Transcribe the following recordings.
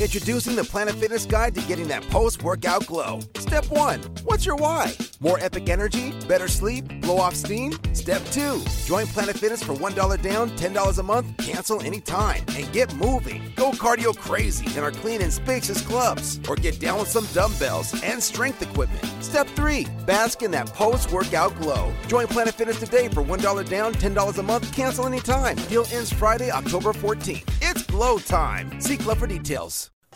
Introducing the Planet Fitness Guide to getting that post workout glow. Step one What's your why? More epic energy? Better sleep? Blow off steam? Step two Join Planet Fitness for $1 down, $10 a month, cancel anytime, and get moving. Go cardio crazy in our clean and spacious clubs, or get down with some dumbbells and strength equipment. Step three Bask in that post workout glow. Join Planet Fitness today for $1 down, $10 a month, cancel anytime. Deal ends Friday, October 14th. It's glow time. See Club for details.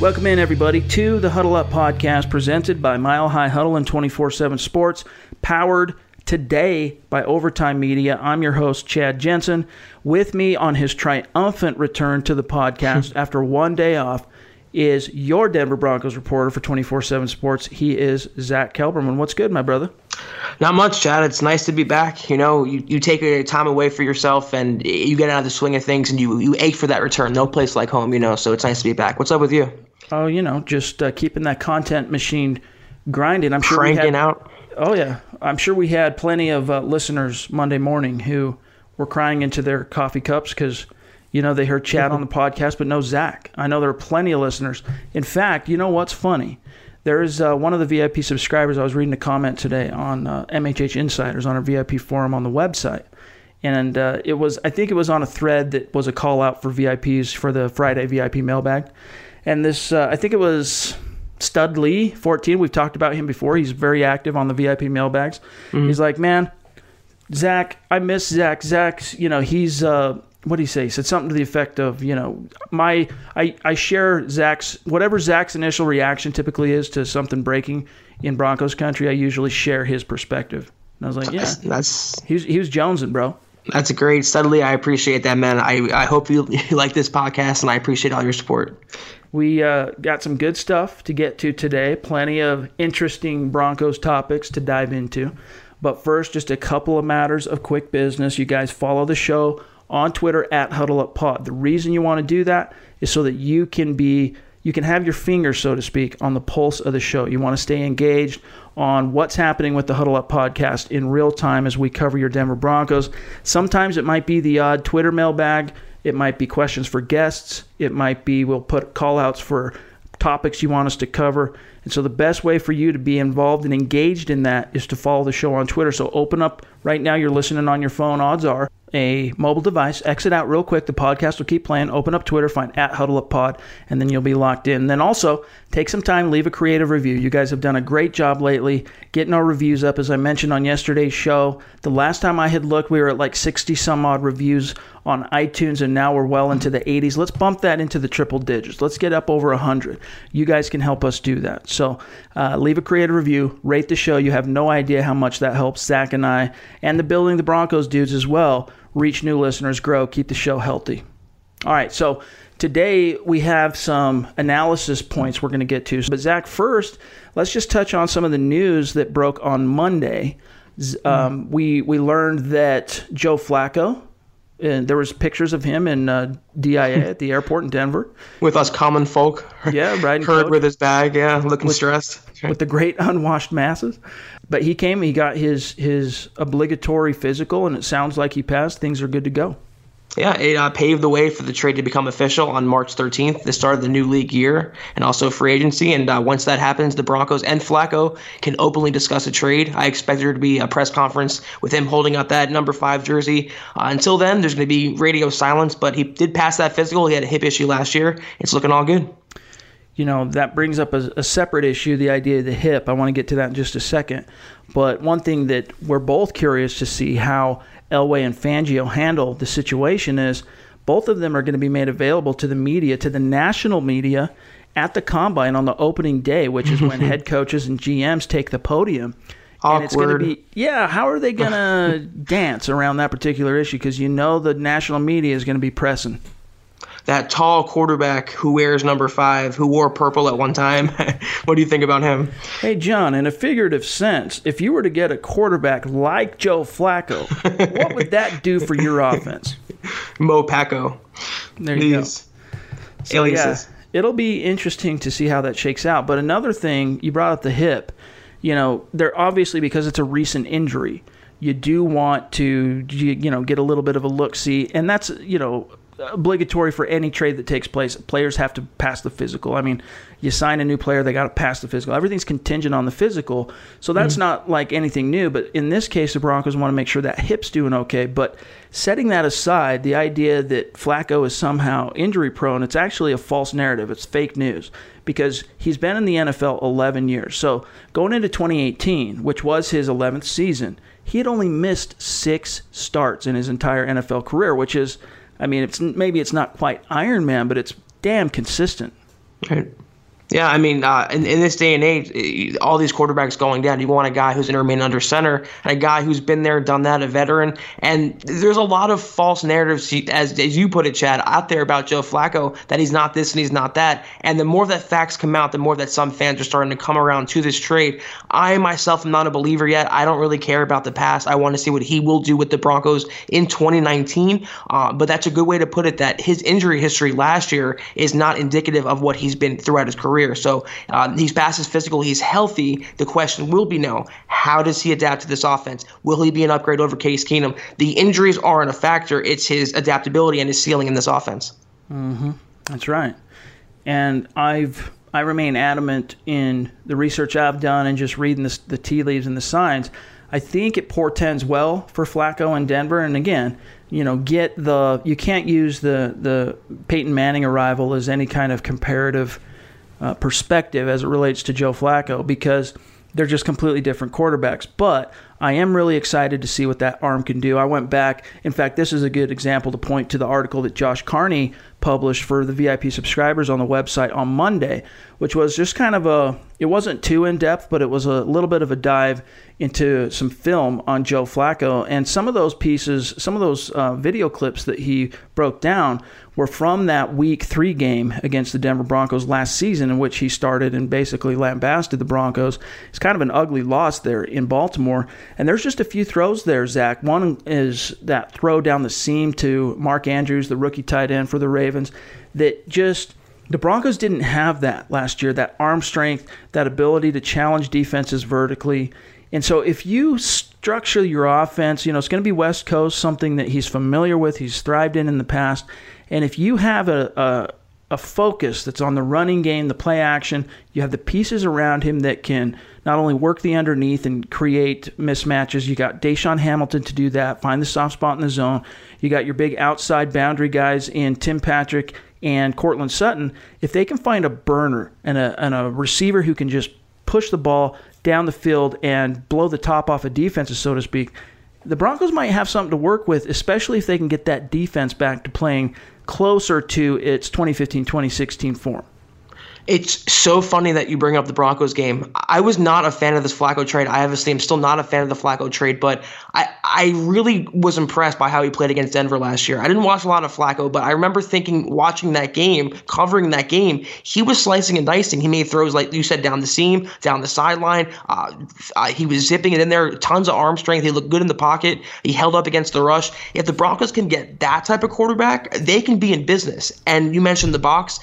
Welcome in, everybody, to the Huddle Up podcast presented by Mile High Huddle and 24 7 Sports, powered today by Overtime Media. I'm your host, Chad Jensen. With me on his triumphant return to the podcast after one day off is your Denver Broncos reporter for 24 7 Sports. He is Zach Kelberman. What's good, my brother? Not much, Chad. It's nice to be back. You know, you, you take a time away for yourself and you get out of the swing of things and you, you ache for that return. No place like home, you know, so it's nice to be back. What's up with you? Oh, you know, just uh, keeping that content machine grinding. I'm sure Cranking had, out. Oh yeah, I'm sure we had plenty of uh, listeners Monday morning who were crying into their coffee cups because you know they heard Chad on the podcast, but no Zach. I know there are plenty of listeners. In fact, you know what's funny? There is uh, one of the VIP subscribers. I was reading a comment today on uh, MHH Insiders on our VIP forum on the website, and uh, it was I think it was on a thread that was a call out for VIPs for the Friday VIP mailbag. And this, uh, I think it was Stud Lee, 14. We've talked about him before. He's very active on the VIP mailbags. He's like, man, Zach, I miss Zach. Zach's, you know, he's, uh, what did he say? He said something to the effect of, you know, my, I, I share Zach's, whatever Zach's initial reaction typically is to something breaking in Broncos country, I usually share his perspective. And I was like, yeah, That's, that's he was, he was jonesing, bro. that's great. Studley, I appreciate that, man. I, I hope you, you like this podcast and I appreciate all your support. We uh, got some good stuff to get to today. Plenty of interesting Broncos topics to dive into. But first, just a couple of matters of quick business. You guys follow the show on Twitter at HuddleUpPod. The reason you want to do that is so that you can be you can have your finger, so to speak, on the pulse of the show. You want to stay engaged on what's happening with the Huddle Up podcast in real time as we cover your Denver Broncos. Sometimes it might be the odd Twitter mailbag. It might be questions for guests. It might be we'll put call outs for topics you want us to cover. And so the best way for you to be involved and engaged in that is to follow the show on Twitter. So open up right now, you're listening on your phone, odds are a mobile device, exit out real quick. The podcast will keep playing. Open up Twitter, find at Huddle Up Pod, and then you'll be locked in. Then also take some time, leave a creative review. You guys have done a great job lately getting our reviews up. As I mentioned on yesterday's show, the last time I had looked, we were at like 60 some odd reviews on iTunes, and now we're well into the 80s. Let's bump that into the triple digits. Let's get up over 100. You guys can help us do that. So uh, leave a creative review, rate the show. You have no idea how much that helps Zach and I, and the Building the Broncos dudes as well, reach new listeners, grow, keep the show healthy. All right, so today we have some analysis points we're going to get to. But Zach, first, let's just touch on some of the news that broke on Monday. Um, we we learned that Joe Flacco, and there was pictures of him in uh, DIA at the airport in Denver With us common folk. Yeah, riding Heard with his bag, yeah, looking stressed. with the great unwashed masses. But he came, he got his his obligatory physical, and it sounds like he passed. Things are good to go. Yeah, it uh, paved the way for the trade to become official on March 13th, the start of the new league year, and also free agency. And uh, once that happens, the Broncos and Flacco can openly discuss a trade. I expect there to be a press conference with him holding up that number five jersey. Uh, until then, there's going to be radio silence, but he did pass that physical. He had a hip issue last year. It's looking all good. you know, that brings up a, a separate issue, the idea of the hip. I want to get to that in just a second. But one thing that we're both curious to see how Elway and Fangio handle the situation is both of them are going to be made available to the media, to the national media at the combine on the opening day, which is when head coaches and GMs take the podium. Awkward. And it's going to be, yeah, how are they going to dance around that particular issue? Because you know the national media is going to be pressing that tall quarterback who wears number five, who wore purple at one time. what do you think about him? Hey, John, in a figurative sense, if you were to get a quarterback like Joe Flacco, what would that do for your offense? Mo Paco. There you These go. So, yeah, it'll be interesting to see how that shakes out. But another thing, you brought up the hip. You know, they're obviously because it's a recent injury you do want to you know get a little bit of a look see and that's you know obligatory for any trade that takes place. Players have to pass the physical. I mean, you sign a new player, they got to pass the physical. Everything's contingent on the physical. So that's mm-hmm. not like anything new. But in this case, the Broncos want to make sure that hip's doing okay. But setting that aside, the idea that Flacco is somehow injury prone, it's actually a false narrative. It's fake news because he's been in the NFL 11 years. So going into 2018, which was his 11th season, he had only missed six starts in his entire NFL career, which is I mean, it's maybe it's not quite Iron Man, but it's damn consistent. Right. Yeah, I mean, uh, in, in this day and age, all these quarterbacks going down, you want a guy who's going to remain under center, and a guy who's been there, done that, a veteran. And there's a lot of false narratives, as, as you put it, Chad, out there about Joe Flacco that he's not this and he's not that. And the more that facts come out, the more that some fans are starting to come around to this trade. I myself am not a believer yet. I don't really care about the past. I want to see what he will do with the Broncos in 2019. Uh, but that's a good way to put it that his injury history last year is not indicative of what he's been throughout his career career. So uh, he's past his physical. He's healthy. The question will be now, how does he adapt to this offense? Will he be an upgrade over Case Keenum? The injuries aren't a factor. It's his adaptability and his ceiling in this offense. Mm-hmm. That's right. And I've I remain adamant in the research I've done and just reading the, the tea leaves and the signs. I think it portends well for Flacco and Denver. And again, you know, get the you can't use the the Peyton Manning arrival as any kind of comparative uh, perspective as it relates to Joe Flacco because they're just completely different quarterbacks. But I am really excited to see what that arm can do. I went back. In fact, this is a good example to point to the article that Josh Carney published for the VIP subscribers on the website on Monday, which was just kind of a, it wasn't too in depth, but it was a little bit of a dive into some film on Joe Flacco. And some of those pieces, some of those uh, video clips that he broke down were from that week three game against the Denver Broncos last season, in which he started and basically lambasted the Broncos. It's kind of an ugly loss there in Baltimore. And there's just a few throws there, Zach. One is that throw down the seam to Mark Andrews, the rookie tight end for the Ravens, that just the Broncos didn't have that last year, that arm strength, that ability to challenge defenses vertically. And so if you structure your offense, you know, it's going to be West Coast, something that he's familiar with, he's thrived in in the past. And if you have a, a, a focus that's on the running game, the play action, you have the pieces around him that can not only work the underneath and create mismatches. You got DaeSean Hamilton to do that, find the soft spot in the zone. You got your big outside boundary guys in Tim Patrick and Courtland Sutton. If they can find a burner and a, and a receiver who can just push the ball down the field and blow the top off of defenses, so to speak, the Broncos might have something to work with, especially if they can get that defense back to playing closer to its 2015 2016 form. It's so funny that you bring up the Broncos game. I was not a fan of this Flacco trade. I obviously am still not a fan of the Flacco trade, but I, I really was impressed by how he played against Denver last year. I didn't watch a lot of Flacco, but I remember thinking, watching that game, covering that game, he was slicing and dicing. He made throws, like you said, down the seam, down the sideline. Uh, uh, he was zipping it in there, tons of arm strength. He looked good in the pocket. He held up against the rush. If the Broncos can get that type of quarterback, they can be in business. And you mentioned the box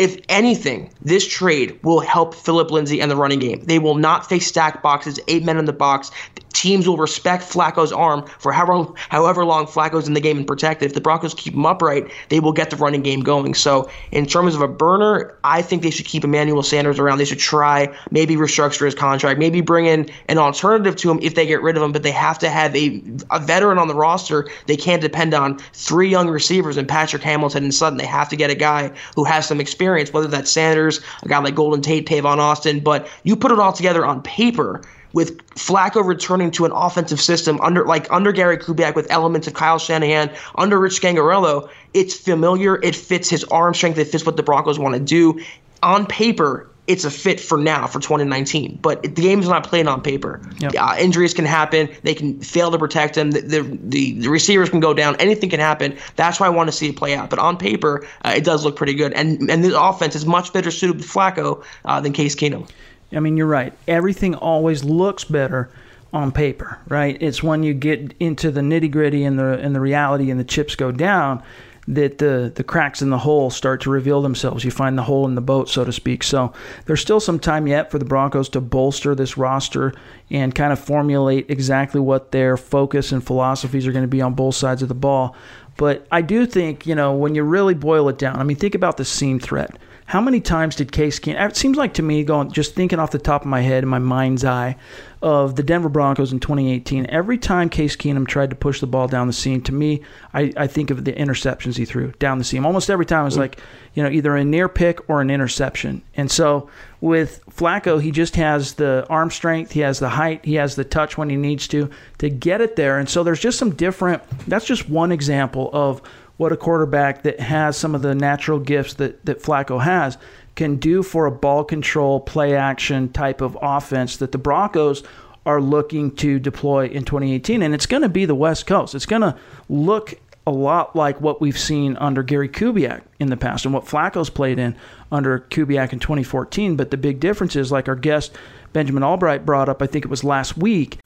if anything, this trade will help Philip Lindsay and the running game. They will not face stacked boxes, eight men in the box. teams will respect Flacco's arm for however, however long Flacco's in the game and protect it. If the Broncos keep him upright, they will get the running game going. So, in terms of a burner, I think they should keep Emmanuel Sanders around. They should try, maybe restructure his contract, maybe bring in an alternative to him if they get rid of him, but they have to have a, a veteran on the roster. They can't depend on three young receivers and Patrick Hamilton and Sutton. They have to get a guy who has some experience, whether that's Sanders, a guy like Golden Tate, Tavon Austin, but you put it all together on paper with Flacco returning to an offensive system under like under Gary Kubiak with elements of Kyle Shanahan, under Rich Scangarello, it's familiar. It fits his arm strength. It fits what the Broncos want to do. On paper, it's a fit for now for 2019. But the game's not played on paper. Yep. Uh, injuries can happen. They can fail to protect him. The, the, the, the, receivers can go down. Anything can happen. That's why I want to see it play out. But on paper, uh, it does look pretty good. And and the offense is much better suited with Flacco uh, than Case Keenum. I mean, you're right. Everything always looks better on paper, right? It's when you get into the nitty gritty and the and the reality and the chips go down that the the cracks in the hole start to reveal themselves. You find the hole in the boat, so to speak. So there's still some time yet for the Broncos to bolster this roster and kind of formulate exactly what their focus and philosophies are going to be on both sides of the ball. But I do think, you know, when you really boil it down, I mean, think about the seam threat. How many times did Case Keenum? It seems like to me, going just thinking off the top of my head in my mind's eye, of the Denver Broncos in 2018. Every time Case Keenum tried to push the ball down the seam, to me, I, I think of the interceptions he threw down the seam. Almost every time it was mm. like, you know, either a near pick or an interception. And so with Flacco, he just has the arm strength, he has the height, he has the touch when he needs to to get it there. And so there's just some different. That's just one example of what a quarterback that has some of the natural gifts that, that Flacco has can do for a ball control, play action type of offense that the Broncos are looking to deploy in 2018. And it's going to be the West Coast. It's going to look a lot like what we've seen under Gary Kubiak in the past and what Flacco's played in under Kubiak in 2014. But the big difference is, like our guest Benjamin Albright brought up, I think it was last week,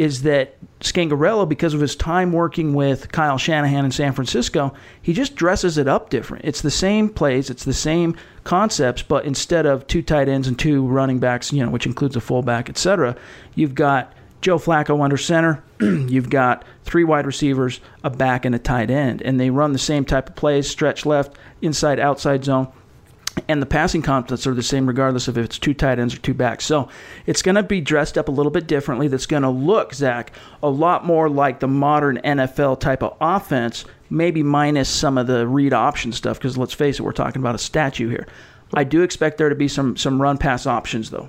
is that Scangarello, because of his time working with Kyle Shanahan in San Francisco, he just dresses it up different. It's the same plays, it's the same concepts, but instead of two tight ends and two running backs, you know, which includes a fullback, etc., you've got Joe Flacco under center. you've got three wide receivers, a back, and a tight end, and they run the same type of plays: stretch left, inside, outside zone and the passing concepts are the same regardless of if it's two tight ends or two backs. So it's going to be dressed up a little bit differently. That's going to look, Zach, a lot more like the modern NFL type of offense, maybe minus some of the read option stuff. Because let's face it, we're talking about a statue here. I do expect there to be some some run pass options though.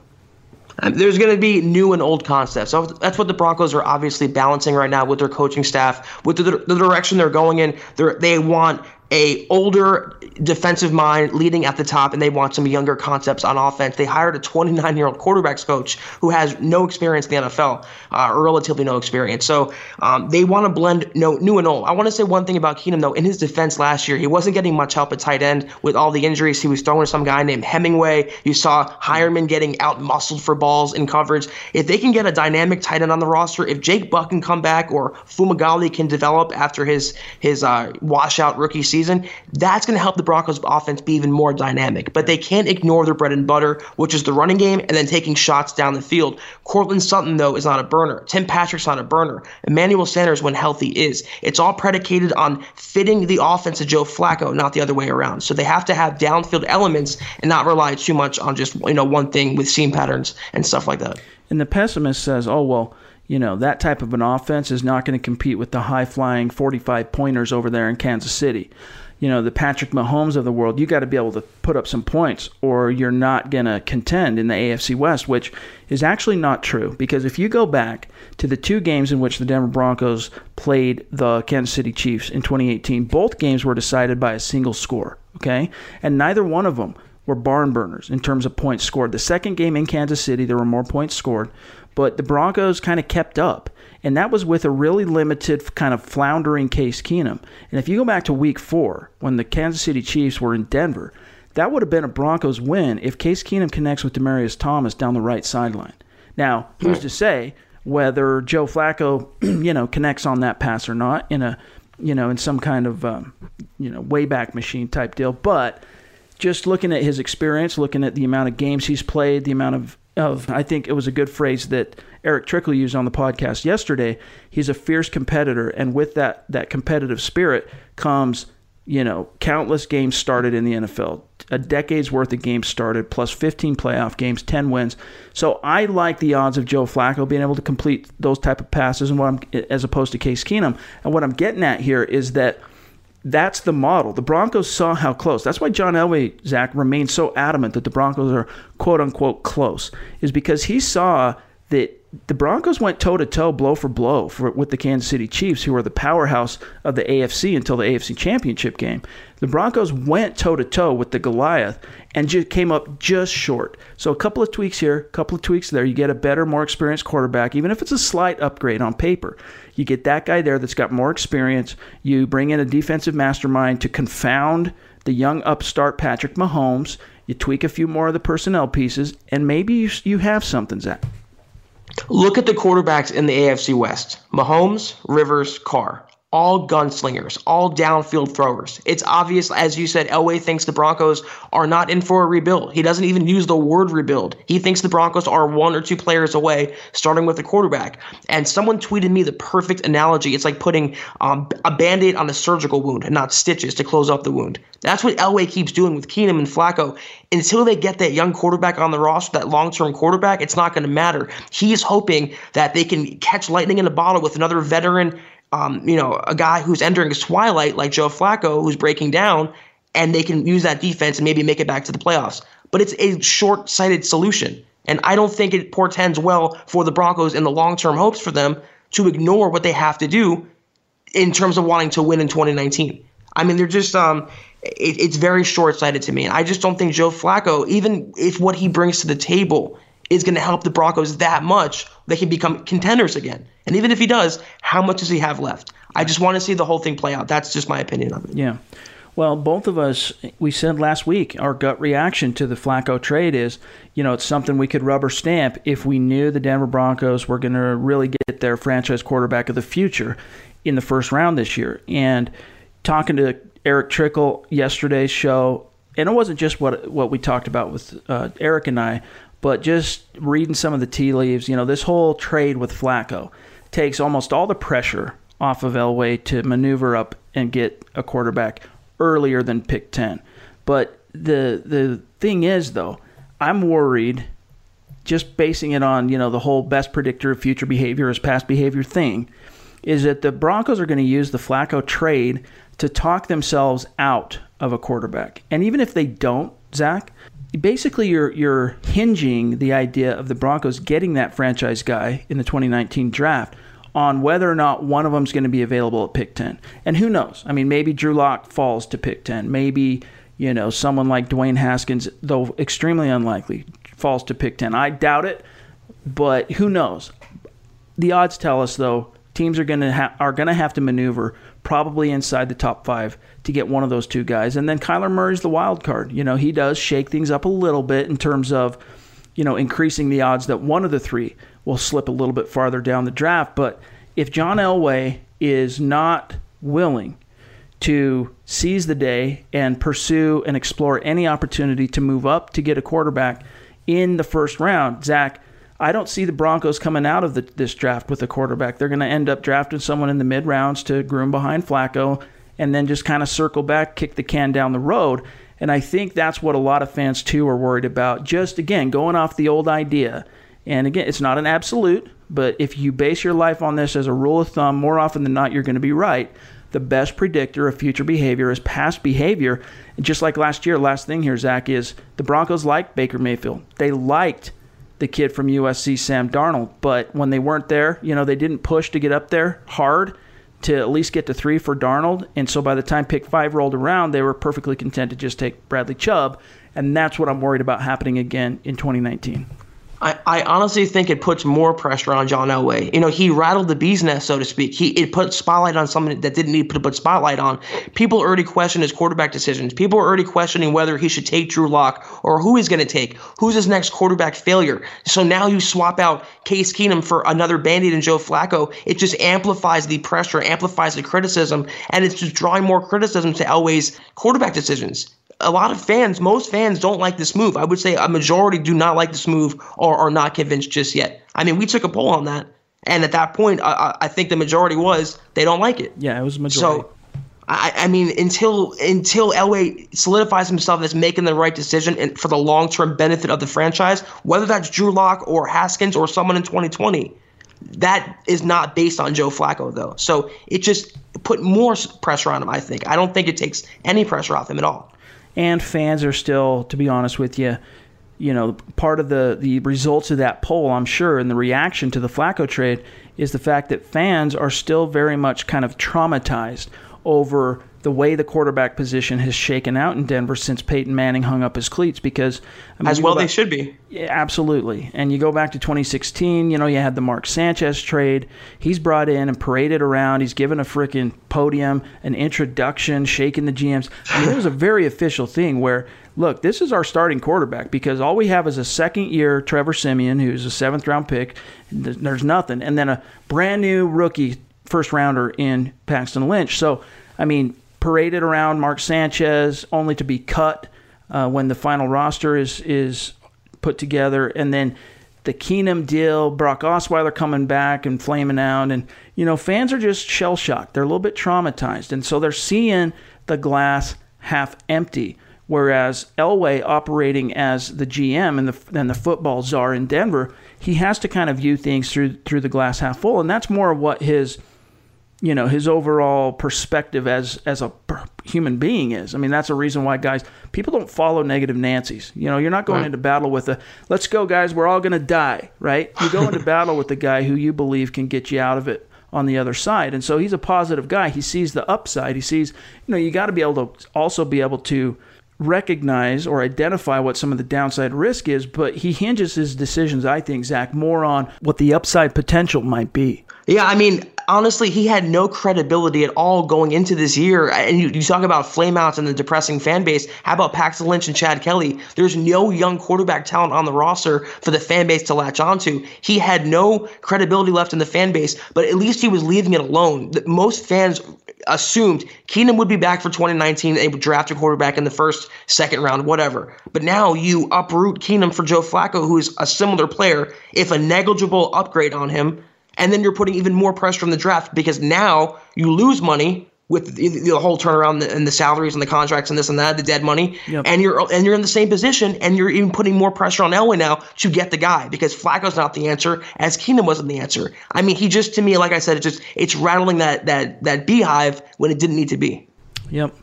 Um, there's going to be new and old concepts. So that's what the Broncos are obviously balancing right now with their coaching staff, with the, the direction they're going in. They're, they want a older defensive mind leading at the top, and they want some younger concepts on offense. They hired a 29 year old quarterbacks coach who has no experience in the NFL, uh, or relatively no experience. So um, they want to blend no, new and old. I want to say one thing about Keenum though. In his defense last year, he wasn't getting much help at tight end with all the injuries. He was throwing some guy named Hemingway. You saw Heuerman getting out muscled for balls in coverage. If they can get a dynamic tight end on the roster, if Jake Butt can come back or Fumagalli can develop after his his uh, washout rookie season season, that's going to help the Broncos offense be even more dynamic. But they can't ignore their bread and butter, which is the running game and then taking shots down the field. Courtland Sutton, though, is not a burner. Tim Patrick's not a burner. Emmanuel Sanders, when healthy, is. It's all predicated on fitting the offense to Joe Flacco, not the other way around. So they have to have downfield elements and not rely too much on just you know one thing with seam patterns and stuff like that. And the pessimist says, "Oh well." You know, that type of an offense is not going to compete with the high flying 45 pointers over there in Kansas City. You know, the Patrick Mahomes of the world, you got to be able to put up some points or you're not going to contend in the AFC West, which is actually not true. Because if you go back to the two games in which the Denver Broncos played the Kansas City Chiefs in 2018, both games were decided by a single score, okay? And neither one of them were barn burners in terms of points scored. The second game in Kansas City, there were more points scored, but the Broncos kind of kept up. And that was with a really limited kind of floundering Case Keenum. And if you go back to week four, when the Kansas City Chiefs were in Denver, that would have been a Broncos win if Case Keenum connects with Demaryius Thomas down the right sideline. Now, who's to say whether Joe Flacco, you know, connects on that pass or not in a, you know, in some kind of, um, you know, wayback machine type deal. But just looking at his experience, looking at the amount of games he's played, the amount of of I think it was a good phrase that Eric Trickle used on the podcast yesterday. He's a fierce competitor, and with that that competitive spirit comes you know countless games started in the NFL, a decade's worth of games started, plus 15 playoff games, 10 wins. So I like the odds of Joe Flacco being able to complete those type of passes, and what I'm as opposed to Case Keenum. And what I'm getting at here is that that's the model. The Broncos saw how close. That's why John Elway, Zach, remains so adamant that the Broncos are quote unquote close, is because he saw that the Broncos went toe to toe, blow for blow, for, with the Kansas City Chiefs, who were the powerhouse of the AFC until the AFC Championship game. The Broncos went toe to toe with the Goliath and just came up just short. So a couple of tweaks here, a couple of tweaks there. You get a better, more experienced quarterback, even if it's a slight upgrade on paper. You get that guy there that's got more experience. You bring in a defensive mastermind to confound the young upstart Patrick Mahomes. You tweak a few more of the personnel pieces, and maybe you, you have something, Zach. Look at the quarterbacks in the AFC West Mahomes, Rivers, Carr. All gunslingers, all downfield throwers. It's obvious, as you said, Elway thinks the Broncos are not in for a rebuild. He doesn't even use the word rebuild. He thinks the Broncos are one or two players away, starting with the quarterback. And someone tweeted me the perfect analogy. It's like putting um, a band aid on a surgical wound and not stitches to close up the wound. That's what Elway keeps doing with Keenum and Flacco. Until they get that young quarterback on the roster, that long term quarterback, it's not going to matter. He's hoping that they can catch lightning in a bottle with another veteran, um, you know, a guy who's entering his twilight like Joe Flacco, who's breaking down, and they can use that defense and maybe make it back to the playoffs. But it's a short sighted solution. And I don't think it portends well for the Broncos in the long term hopes for them to ignore what they have to do in terms of wanting to win in 2019. I mean, they're just um, it, it's very short sighted to me. And I just don't think Joe Flacco, even if what he brings to the table is going to help the Broncos that much, they can become contenders again. And even if he does, how much does he have left? I just want to see the whole thing play out. That's just my opinion of it. Yeah. Well, both of us, we said last week, our gut reaction to the Flacco trade is, you know, it's something we could rubber stamp if we knew the Denver Broncos were going to really get their franchise quarterback of the future in the first round this year. And talking to Eric Trickle yesterday's show, and it wasn't just what what we talked about with uh, Eric and I, but just reading some of the tea leaves. You know, this whole trade with Flacco takes almost all the pressure off of Elway to maneuver up and get a quarterback earlier than pick ten. But the the thing is, though, I'm worried. Just basing it on you know the whole best predictor of future behavior is past behavior thing, is that the Broncos are going to use the Flacco trade to talk themselves out of a quarterback. And even if they don't, Zach, basically you're you're hinging the idea of the Broncos getting that franchise guy in the 2019 draft on whether or not one of them is going to be available at pick 10. And who knows? I mean, maybe Drew Lock falls to pick 10. Maybe, you know, someone like Dwayne Haskins, though extremely unlikely, falls to pick 10. I doubt it, but who knows? The odds tell us though teams are going to ha- are going to have to maneuver probably inside the top five to get one of those two guys. And then Kyler Murray's the wild card. You know, he does shake things up a little bit in terms of, you know, increasing the odds that one of the three will slip a little bit farther down the draft. But if John Elway is not willing to seize the day and pursue and explore any opportunity to move up to get a quarterback in the first round, Zach, I don't see the Broncos coming out of the, this draft with a quarterback. They're going to end up drafting someone in the mid rounds to groom behind Flacco and then just kind of circle back, kick the can down the road. And I think that's what a lot of fans too are worried about. Just again, going off the old idea. And again, it's not an absolute, but if you base your life on this as a rule of thumb, more often than not, you're going to be right. The best predictor of future behavior is past behavior. And just like last year, last thing here, Zach, is the Broncos liked Baker Mayfield. They liked the kid from USC, Sam Darnold. But when they weren't there, you know, they didn't push to get up there hard to at least get to three for Darnold. And so by the time pick five rolled around, they were perfectly content to just take Bradley Chubb. And that's what I'm worried about happening again in 2019. I, I honestly think it puts more pressure on John Elway. You know, he rattled the bee's nest, so to speak. He it put spotlight on something that didn't need to put spotlight on. People already question his quarterback decisions. People are already questioning whether he should take Drew Lock or who he's going to take. Who's his next quarterback failure? So now you swap out Case Keenum for another Bandit and Joe Flacco. It just amplifies the pressure, amplifies the criticism, and it's just drawing more criticism to Elway's quarterback decisions a lot of fans, most fans don't like this move. I would say a majority do not like this move or are not convinced just yet. I mean, we took a poll on that, and at that point, I, I think the majority was they don't like it. Yeah, it was a majority. So, I, I mean, until until Elway solidifies himself as making the right decision and for the long term benefit of the franchise, whether that's Drew Lock or Haskins or someone in 2020, that is not based on Joe Flacco though. So it just put more pressure on him. I think. I don't think it takes any pressure off him at all and fans are still, to be honest with you, you know, part of the the results of that poll, I'm sure, and the reaction to the Flacco trade is the fact that fans are still very much kind of traumatized over the way the quarterback position has shaken out in Denver since Peyton Manning hung up his cleats because I mean, as well back, they should be. Yeah, absolutely. And you go back to 2016, you know, you had the Mark Sanchez trade. He's brought in and paraded around. He's given a freaking podium, an introduction, shaking the GMs. I mean, it was a very official thing where look, this is our starting quarterback because all we have is a second year Trevor Siemian, who's a seventh round pick. There's nothing. And then a brand new rookie first rounder in Paxton Lynch. So, I mean, paraded around Mark Sanchez, only to be cut uh, when the final roster is is put together, and then the Keenum deal, Brock Osweiler coming back and flaming out, and you know fans are just shell shocked. They're a little bit traumatized, and so they're seeing the glass half empty. Whereas Elway, operating as the GM and the and the football czar in Denver, he has to kind of view things through through the glass half full, and that's more of what his you know his overall perspective as as a human being is. I mean, that's a reason why guys people don't follow negative Nancy's. You know, you're not going right. into battle with a let's go guys, we're all going to die, right? You go into battle with the guy who you believe can get you out of it on the other side. And so he's a positive guy. He sees the upside. He sees, you know, you got to be able to also be able to recognize or identify what some of the downside risk is, but he hinges his decisions, I think, Zach, more on what the upside potential might be. Yeah, I mean, honestly, he had no credibility at all going into this year. And you, you talk about flameouts and the depressing fan base. How about Paxton Lynch and Chad Kelly? There's no young quarterback talent on the roster for the fan base to latch onto. He had no credibility left in the fan base, but at least he was leaving it alone. Most fans assumed Keenum would be back for 2019. They would draft a quarterback in the first, second round, whatever. But now you uproot Keenum for Joe Flacco, who is a similar player, if a negligible upgrade on him and then you're putting even more pressure on the draft because now you lose money with the, the whole turnaround and the salaries and the contracts and this and that, the dead money, yep. and you're and you're in the same position, and you're even putting more pressure on Elway now to get the guy because Flacco's not the answer, as Keenum wasn't the answer. I mean, he just to me, like I said, it just it's rattling that that that beehive when it didn't need to be. Yep.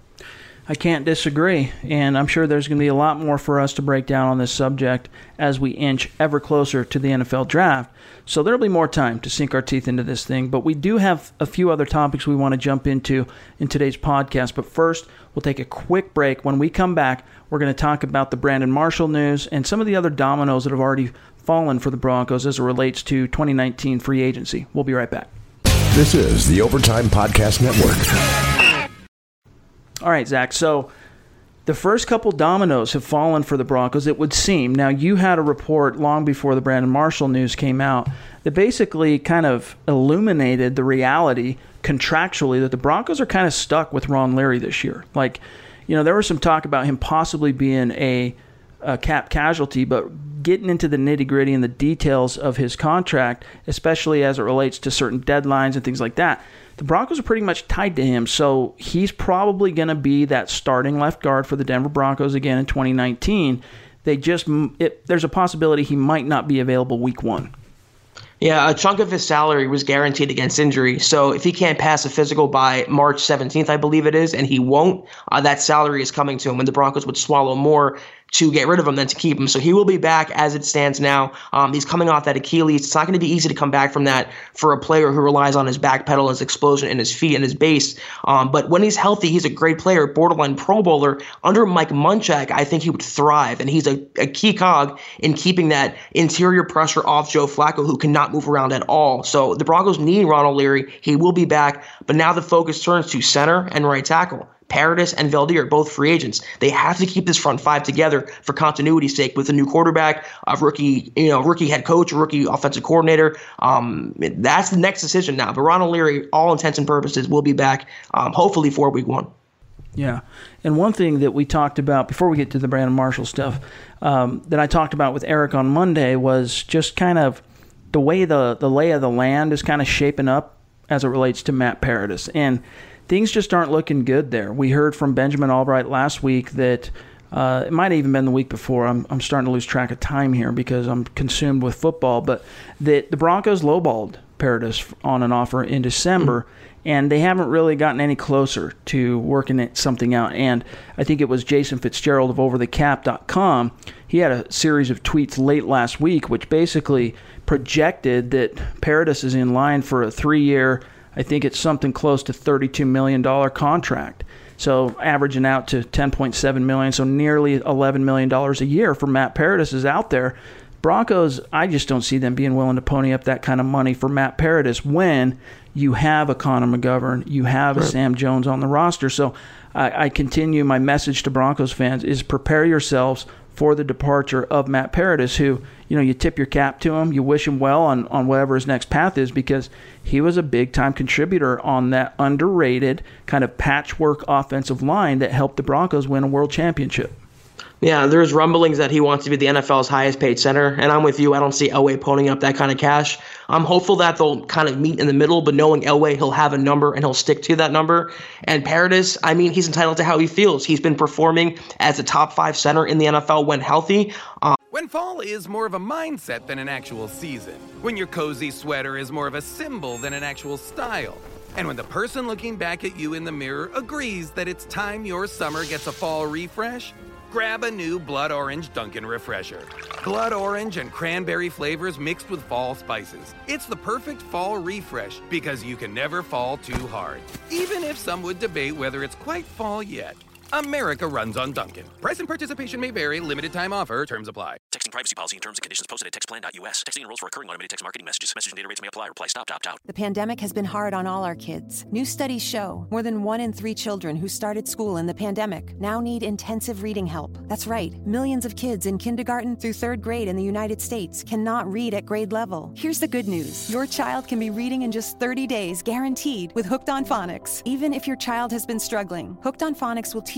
I can't disagree, and I'm sure there's going to be a lot more for us to break down on this subject as we inch ever closer to the NFL draft. So there'll be more time to sink our teeth into this thing, but we do have a few other topics we want to jump into in today's podcast. But first, we'll take a quick break. When we come back, we're going to talk about the Brandon Marshall news and some of the other dominoes that have already fallen for the Broncos as it relates to 2019 free agency. We'll be right back. This is the Overtime Podcast Network. All right, Zach. So the first couple dominoes have fallen for the Broncos, it would seem. Now, you had a report long before the Brandon Marshall news came out that basically kind of illuminated the reality contractually that the Broncos are kind of stuck with Ron Leary this year. Like, you know, there was some talk about him possibly being a, a cap casualty, but getting into the nitty gritty and the details of his contract, especially as it relates to certain deadlines and things like that the Broncos are pretty much tied to him, so he's probably going to be that starting left guard for the Denver Broncos again in 2019. They just it, there's a possibility he might not be available week one. Yeah, a chunk of his salary was guaranteed against injury. So if he can't pass a physical by March 17th, I believe it is, and he won't, uh, that salary is coming to him, and the Broncos would swallow more to get rid of him than to keep him. So he will be back as it stands now. Um, he's coming off that Achilles. It's not going to be easy to come back from that for a player who relies on his back pedal, his explosion, and his feet and his base. Um, but when he's healthy, he's a great player, borderline Pro Bowler. Under Mike Munchak, I think he would thrive, and he's a, a key cog in keeping that interior pressure off Joe Flacco, who cannot move around at all. So the Broncos need Ronald Leary. He will be back, but now the focus turns to center and right tackle. Paradis and Veldheer are both free agents. They have to keep this front five together for continuity's sake with a new quarterback, a rookie, you know, rookie head coach, rookie offensive coordinator. Um, that's the next decision now. But Ronald Leary, all intents and purposes, will be back, um, hopefully for week one. Yeah. And one thing that we talked about before we get to the Brandon Marshall stuff um, that I talked about with Eric on Monday was just kind of the way the, the lay of the land is kind of shaping up as it relates to Matt Paradis. And things just aren't looking good there. We heard from Benjamin Albright last week that uh, it might have even been the week before. I'm, I'm starting to lose track of time here because I'm consumed with football. But that the Broncos lowballed Paradis on an offer in December, and they haven't really gotten any closer to working it, something out. And I think it was Jason Fitzgerald of OverTheCap.com. He had a series of tweets late last week, which basically projected that Paradis is in line for a three-year – I think it's something close to $32 million contract. So averaging out to 10.7 million, so nearly 11 million dollars a year for Matt Paradis is out there. Broncos, I just don't see them being willing to pony up that kind of money for Matt Paradis when you have a Connor McGovern, you have a Sam Jones on the roster. So I, I continue my message to Broncos fans is prepare yourselves for the departure of Matt Paradis, who, you know, you tip your cap to him, you wish him well on, on whatever his next path is because he was a big time contributor on that underrated kind of patchwork offensive line that helped the Broncos win a world championship. Yeah, there's rumblings that he wants to be the NFL's highest paid center, and I'm with you. I don't see Elway ponying up that kind of cash. I'm hopeful that they'll kind of meet in the middle, but knowing Elway, he'll have a number and he'll stick to that number. And Paradis, I mean, he's entitled to how he feels. He's been performing as a top five center in the NFL when healthy. Um, when fall is more of a mindset than an actual season. When your cozy sweater is more of a symbol than an actual style. And when the person looking back at you in the mirror agrees that it's time your summer gets a fall refresh, grab a new Blood Orange Dunkin' Refresher. Blood orange and cranberry flavors mixed with fall spices. It's the perfect fall refresh because you can never fall too hard, even if some would debate whether it's quite fall yet. America runs on Dunkin'. Price and participation may vary. Limited time offer. Terms apply. Texting privacy policy and terms and conditions posted at textplan.us. Texting enrolls for recurring automated text marketing messages. Message and data rates may apply. Reply stop to opt out. The pandemic has been hard on all our kids. New studies show more than one in three children who started school in the pandemic now need intensive reading help. That's right. Millions of kids in kindergarten through third grade in the United States cannot read at grade level. Here's the good news. Your child can be reading in just 30 days, guaranteed, with Hooked on Phonics. Even if your child has been struggling, Hooked on Phonics will teach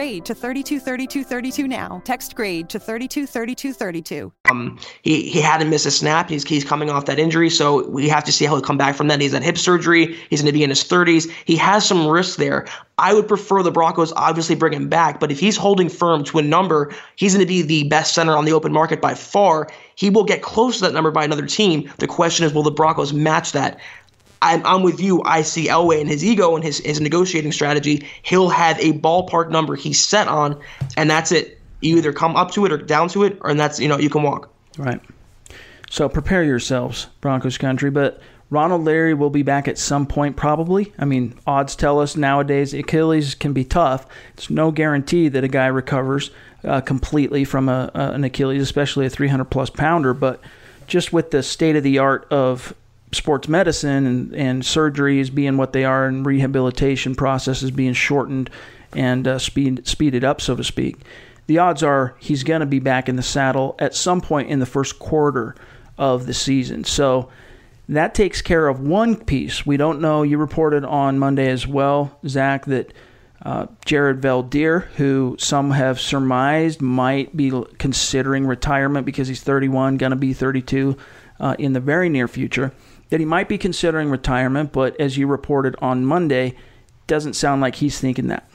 to 323232 now. Text grade to 323232. Um, he, he hadn't missed a snap. He's, he's coming off that injury, so we have to see how he'll come back from that. He's had hip surgery. He's going to be in his 30s. He has some risk there. I would prefer the Broncos obviously bring him back, but if he's holding firm to a number, he's going to be the best center on the open market by far. He will get close to that number by another team. The question is, will the Broncos match that? I'm, I'm with you. I see Elway and his ego and his, his negotiating strategy. He'll have a ballpark number he's set on, and that's it. You either come up to it or down to it, and that's, you know, you can walk. Right. So prepare yourselves, Broncos country. But Ronald Leary will be back at some point, probably. I mean, odds tell us nowadays Achilles can be tough. It's no guarantee that a guy recovers uh, completely from a, a, an Achilles, especially a 300 plus pounder. But just with the state of the art of sports medicine and, and surgeries being what they are and rehabilitation processes being shortened and uh, speed, speeded up, so to speak, the odds are he's going to be back in the saddle at some point in the first quarter of the season. So That takes care of one piece. We don't know. You reported on Monday as well, Zach, that uh, Jared Veldheer, who some have surmised might be considering retirement because he's 31, going to be 32 uh, in the very near future, that he might be considering retirement, but as you reported on Monday, doesn't sound like he's thinking that.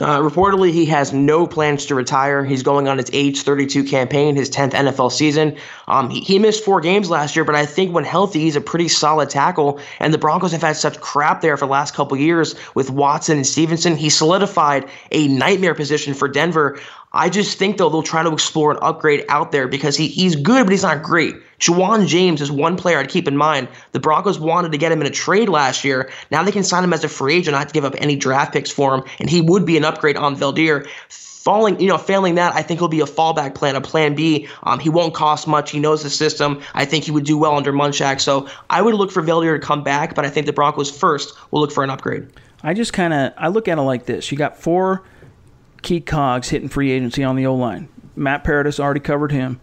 Uh, reportedly, he has no plans to retire. He's going on his age 32 campaign, his 10th NFL season. Um, he, he, missed four games last year, but I think when healthy, he's a pretty solid tackle. And the Broncos have had such crap there for the last couple years with Watson and Stevenson. He solidified a nightmare position for Denver. I just think though they'll try to explore an upgrade out there because he, he's good, but he's not great. Ja'Wuan James is one player I'd keep in mind. The Broncos wanted to get him in a trade last year. Now they can sign him as a free agent, not to give up any draft picks for him, and he would be an upgrade on Veldheer. Falling, you know, failing that, I think he'll be a fallback plan, a plan B. Um, he won't cost much. He knows the system. I think he would do well under Munchak. So I would look for Veldheer to come back, but I think the Broncos first will look for an upgrade. I just kind of I look at it like this: you got four key cogs hitting free agency on the O line. Matt Paradis already covered him.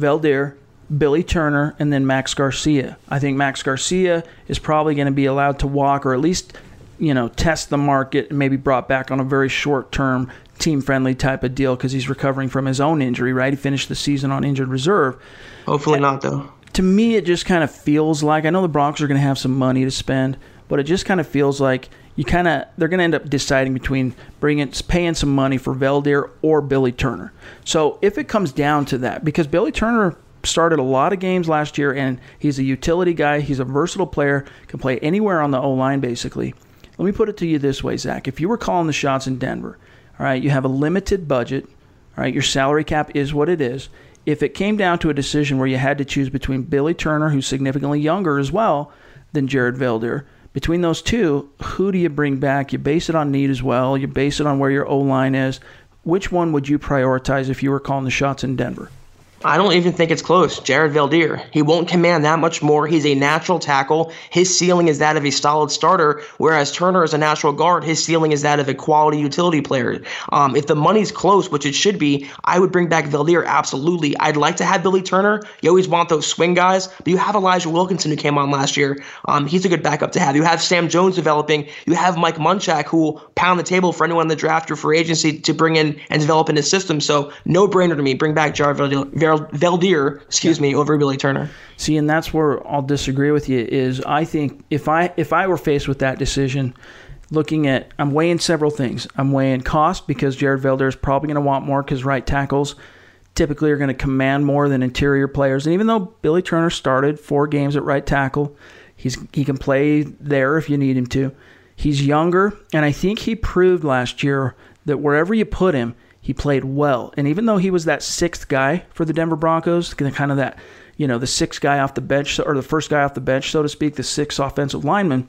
Veldheer, Billy Turner, and then Max Garcia. I think Max Garcia is probably going to be allowed to walk or at least, you know, test the market and maybe brought back on a very short term, team friendly type of deal because he's recovering from his own injury, right? He finished the season on injured reserve. Hopefully and not, though. To me, it just kind of feels like I know the Broncos are going to have some money to spend, but it just kind of feels like you kind of they're going to end up deciding between bringing paying some money for Veldheer or Billy Turner. So if it comes down to that, because Billy Turner started a lot of games last year and he's a utility guy, he's a versatile player, can play anywhere on the O line basically. Let me put it to you this way, Zach: if you were calling the shots in Denver, all right, you have a limited budget, all right, your salary cap is what it is. If it came down to a decision where you had to choose between Billy Turner, who's significantly younger as well than Jared Veldheer, between those two, who do you bring back? You base it on need as well. You base it on where your O line is. Which one would you prioritize if you were calling the shots in Denver? I don't even think it's close. Jared Veldheer. He won't command that much more. He's a natural tackle. His ceiling is that of a solid starter, whereas Turner is a natural guard. His ceiling is that of a quality utility player. Um, if the money's close, which it should be, I would bring back Veldheer absolutely. I'd like to have Billy Turner. You always want those swing guys, but you have Elijah Wilkinson who came on last year. Um, he's a good backup to have. You have Sam Jones developing. You have Mike Munchak who will pound the table for anyone in the draft or free agency to bring in and develop in his system. So no brainer to me. Bring back Jared Veldheer. Veldheer, excuse yeah. me, over Billy Turner. See, and that's where I'll disagree with you. Is I think if I if I were faced with that decision, looking at I'm weighing several things. I'm weighing cost because Jared Veldheer is probably going to want more because right tackles typically are going to command more than interior players. And even though Billy Turner started four games at right tackle, he's he can play there if you need him to. He's younger, and I think he proved last year that wherever you put him, he played well. And even though he was that sixth guy for the Denver Broncos, kind of that, you know, the sixth guy off the bench, or the first guy off the bench, so to speak, the sixth offensive lineman,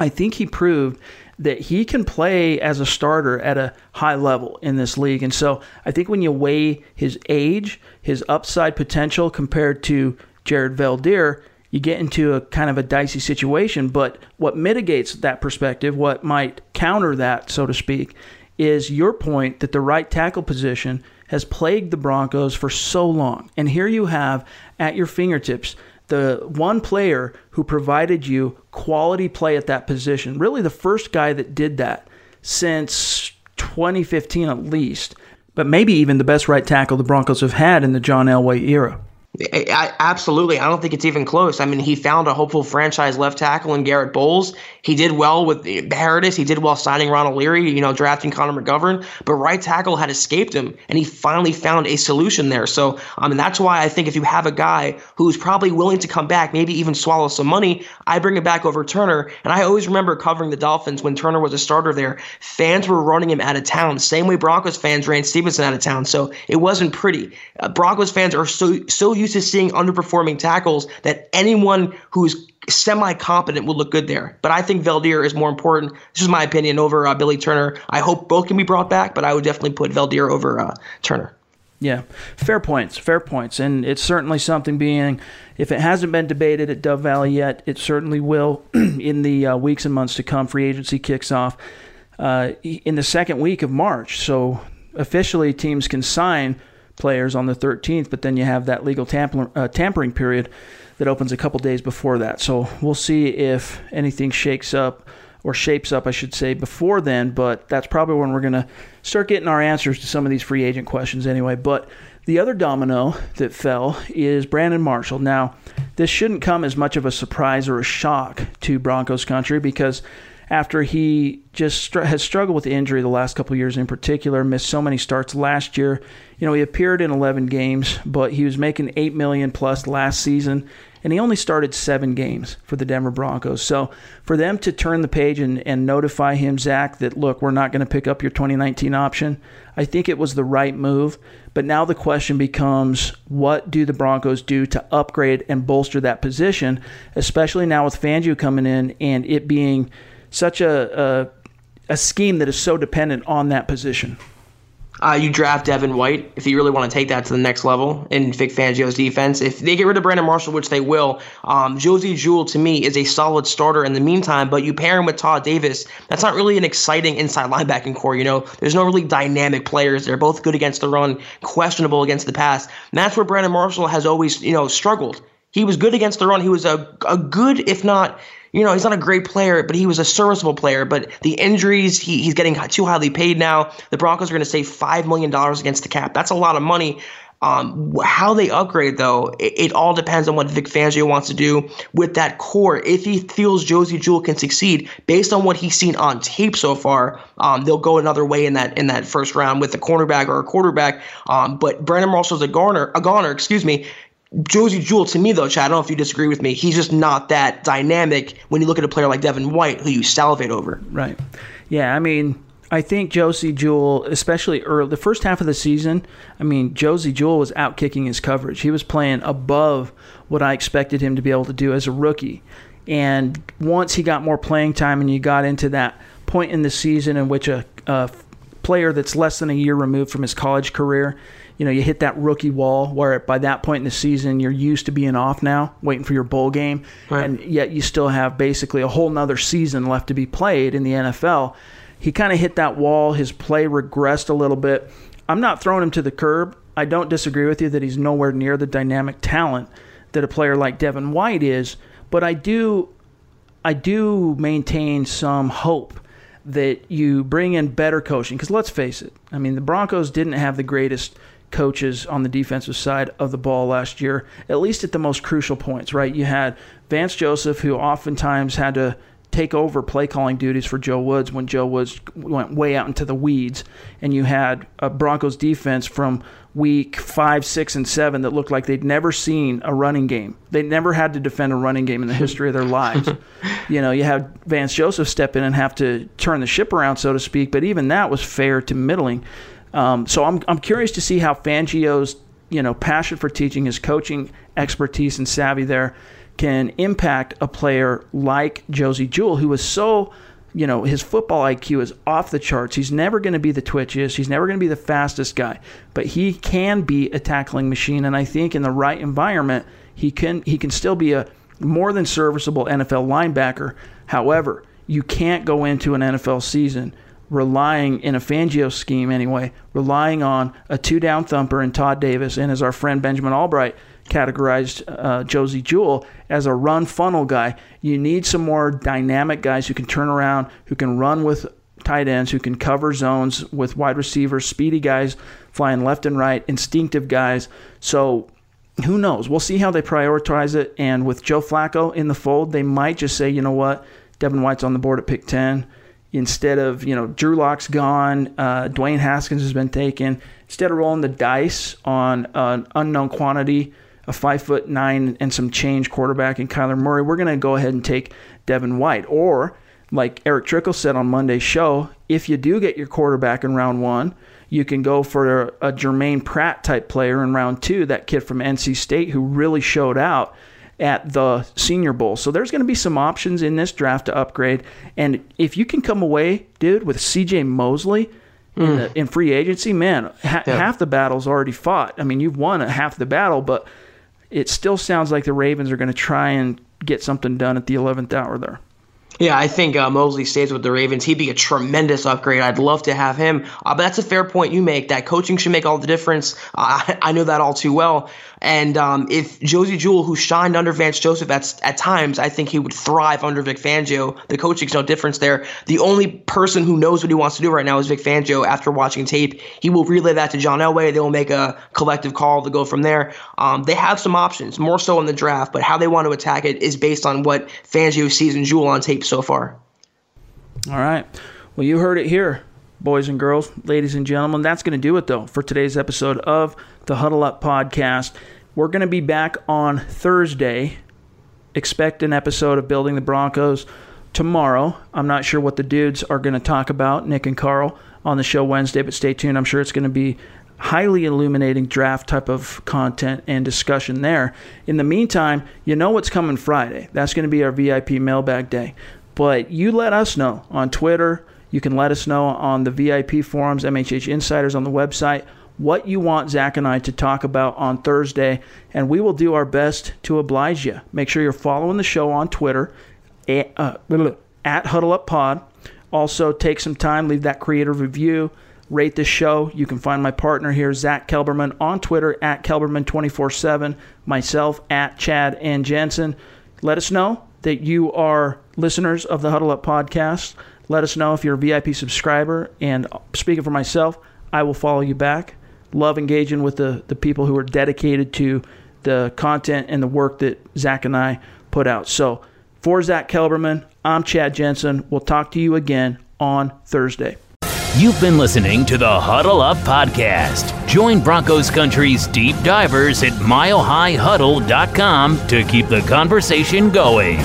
I think he proved that he can play as a starter at a high level in this league. And so I think when you weigh his age, his upside potential compared to Jared Veldheer, you get into a kind of a dicey situation. But what mitigates that perspective, what might counter that, so to speak, is your point that the right tackle position has plagued the Broncos for so long. And here you have at your fingertips the one player who provided you quality play at that position. Really, the first guy that did that since 2015 at least, but maybe even the best right tackle the Broncos have had in the John Elway era. I, absolutely. I don't think it's even close. I mean, he found a hopeful franchise left tackle in Garrett Bolles. He did well with Paradis. He did well signing Ronald Leary, you know, drafting Connor McGovern. But right tackle had escaped him, and he finally found a solution there. So, I mean, that's why I think if you have a guy who's probably willing to come back, maybe even swallow some money, I bring it back over Turner. And I always remember covering the Dolphins when Turner was a starter there. Fans were running him out of town, same way Broncos fans ran Stephenson out of town. So it wasn't pretty. Uh, Broncos fans are so so used to seeing underperforming tackles that anyone who's semi competent will look good there. But I think Veldheer is more important. This is my opinion over uh, Billy Turner. I hope both can be brought back, but I would definitely put Veldheer over uh, Turner. Yeah, fair points, fair points. And it's certainly something being, if it hasn't been debated at Dove Valley yet, it certainly will in the uh, weeks and months to come. Free agency kicks off uh, in the second week of March. So officially, teams can sign players on the 13th, but then you have that legal tamper, uh, tampering period that opens a couple days before that. So we'll see if anything shakes up or shapes up, I should say, before then. But that's probably when we're going to start getting our answers to some of these free agent questions anyway. But the other domino that fell is Brandon Marshall. Now, this shouldn't come as much of a surprise or a shock to Broncos country because after he just str- has struggled with injury the last couple years in particular, missed so many starts last year. You know, he appeared in 11 games, but he was making 8 million plus last season and he only started seven games for the Denver Broncos. So for them to turn the page and, and notify him, Zach, that look, we're not going to pick up your 2019 option, I think it was the right move. But now the question becomes what do the Broncos do to upgrade and bolster that position, especially now with Fangio coming in and it being such a, a, a scheme that is so dependent on that position? Uh, you draft Devin White if you really want to take that to the next level in Vic Fangio's defense. If they get rid of Brandon Marshall, which they will, um, Josey Jewell to me is a solid starter in the meantime. But you pair him with Todd Davis, that's not really an exciting inside linebacking corps. You know, there's no really dynamic players. They're both good against the run, questionable against the pass. And that's where Brandon Marshall has always, you know, struggled. He was good against the run. He was a, a good, if not you know, he's not a great player, but he was a serviceable player. But the injuries, he, he's getting too highly paid now. The Broncos are going to save $5 million against the cap. That's a lot of money. Um, how they upgrade, though, it, it, all depends on what Vic Fangio wants to do with that corps. If he feels Josey Jewell can succeed, based on what he's seen on tape so far, um, they'll go another way in that in that first round with a cornerback or a quarterback. Um, but Brandon Marshall's a garner, a goner, excuse me. Josey Jewell, to me though, Chad, I don't know if you disagree with me. He's just not that dynamic when you look at a player like Devin White, who you salivate over. Right. Yeah, I mean, I think Josey Jewell, especially early, the first half of the season, I mean, Josey Jewell was out kicking his coverage. He was playing above what I expected him to be able to do as a rookie. And once he got more playing time and you got into that point in the season in which a, a player that's less than a year removed from his college career you know, you hit that rookie wall where by that point in the season you're used to being off now, waiting for your bowl game, right. and yet you still have basically a whole nother season left to be played in the NFL. He kind of hit that wall. His play regressed a little bit. I'm not throwing him to the curb. I don't disagree with you that he's nowhere near the dynamic talent that a player like Devin White is, but I do I do maintain some hope that you bring in better coaching because let's face it. I mean, the Broncos didn't have the greatest coaches on the defensive side of the ball last year, at least at the most crucial points, right? You had Vance Joseph, who oftentimes had to take over play calling duties for Joe Woods when Joe Woods went way out into the weeds. And you had a Broncos defense from week five, six, and seven that looked like they'd never seen a running game. They never had to defend a running game in the history of their lives. you know, you had Vance Joseph step in and have to turn the ship around, so to speak, but even that was fair to middling. Um, so I'm I'm curious to see how Fangio's you know passion for teaching, his coaching expertise and savvy there can impact a player like Josey Jewell, who is so you know, his football IQ is off the charts. He's never going to be the twitchiest. He's never going to be the fastest guy, but he can be a tackling machine. And I think in the right environment, he can he can still be a more than serviceable NFL linebacker. However, you can't go into an NFL season relying in a Fangio scheme anyway, relying on a two down thumper in Todd Davis, and as our friend Benjamin Allbright categorized uh, Josey Jewell as a run funnel guy. You need some more dynamic guys who can turn around, who can run with tight ends, who can cover zones with wide receivers, speedy guys flying left and right, instinctive guys. So who knows? We'll see how they prioritize it. And with Joe Flacco in the fold, they might just say, you know what, Devin White's on the board at pick 10 instead of you know Drew Lock's gone, uh, Dwayne Haskins has been taken. Instead of rolling the dice on an unknown quantity, a five foot nine and some change quarterback in Kyler Murray, we're going to go ahead and take Devin White. Or like Erick Trickel said on Monday's show, if you do get your quarterback in round one, you can go for a, a Germaine Pratt type player in round two, that kid from NC State who really showed out at the Senior Bowl. So there's going to be some options in this draft to upgrade. And if you can come away, dude, with CJ Mosley in, mm. the, in free agency, man, ha- yeah. half the battle's already fought. I mean, you've won half the battle, but it still sounds like the Ravens are going to try and get something done at the 11th hour there. Yeah, I think uh, Mosley stays with the Ravens. He'd be a tremendous upgrade. I'd love to have him. Uh, but that's a fair point you make. That coaching should make all the difference. Uh, I, I know that all too well. And um, if Josey Jewell, who shined under Vance Joseph at, at times, I think he would thrive under Vic Fangio. The coaching's no difference there. The only person who knows what he wants to do right now is Vic Fangio. After watching tape, he will relay that to John Elway. They will make a collective call to go from there. Um, they have some options, more so in the draft, but how they want to attack it is based on what Fangio sees in Jewell on tape so far. All right. Well, you heard it here, boys and girls, ladies and gentlemen. That's going to do it, though, for today's episode of the Huddle Up Podcast. We're going to be back on Thursday. Expect an episode of Building the Broncos tomorrow. I'm not sure what the dudes are going to talk about, Nick and Carl, on the show Wednesday, but stay tuned. I'm sure it's going to be highly illuminating draft type of content and discussion there. In the meantime, you know what's coming Friday. That's going to be our VIP mailbag day. But you let us know on Twitter. You can let us know on the VIP forums, MHH Insiders on the website what you want Zach and I to talk about on Thursday, and we will do our best to oblige you. Make sure you're following the show on Twitter at, uh, at Huddle Up Pod. Also, take some time, leave that creative review, rate the show. You can find my partner here, Zach Kelberman, on Twitter at Kelberman247, myself at Chad and Jensen. Let us know that you are listeners of the Huddle Up podcast. Let us know if you're a VIP subscriber. And speaking for myself, I will follow you back love engaging with the, the people who are dedicated to the content and the work that Zach and I put out. So for Zach Kelberman, I'm Chad Jensen. We'll talk to you again on Thursday. You've been listening to the Huddle Up Podcast. Join Broncos Country's deep divers at milehighhuddle.com to keep the conversation going.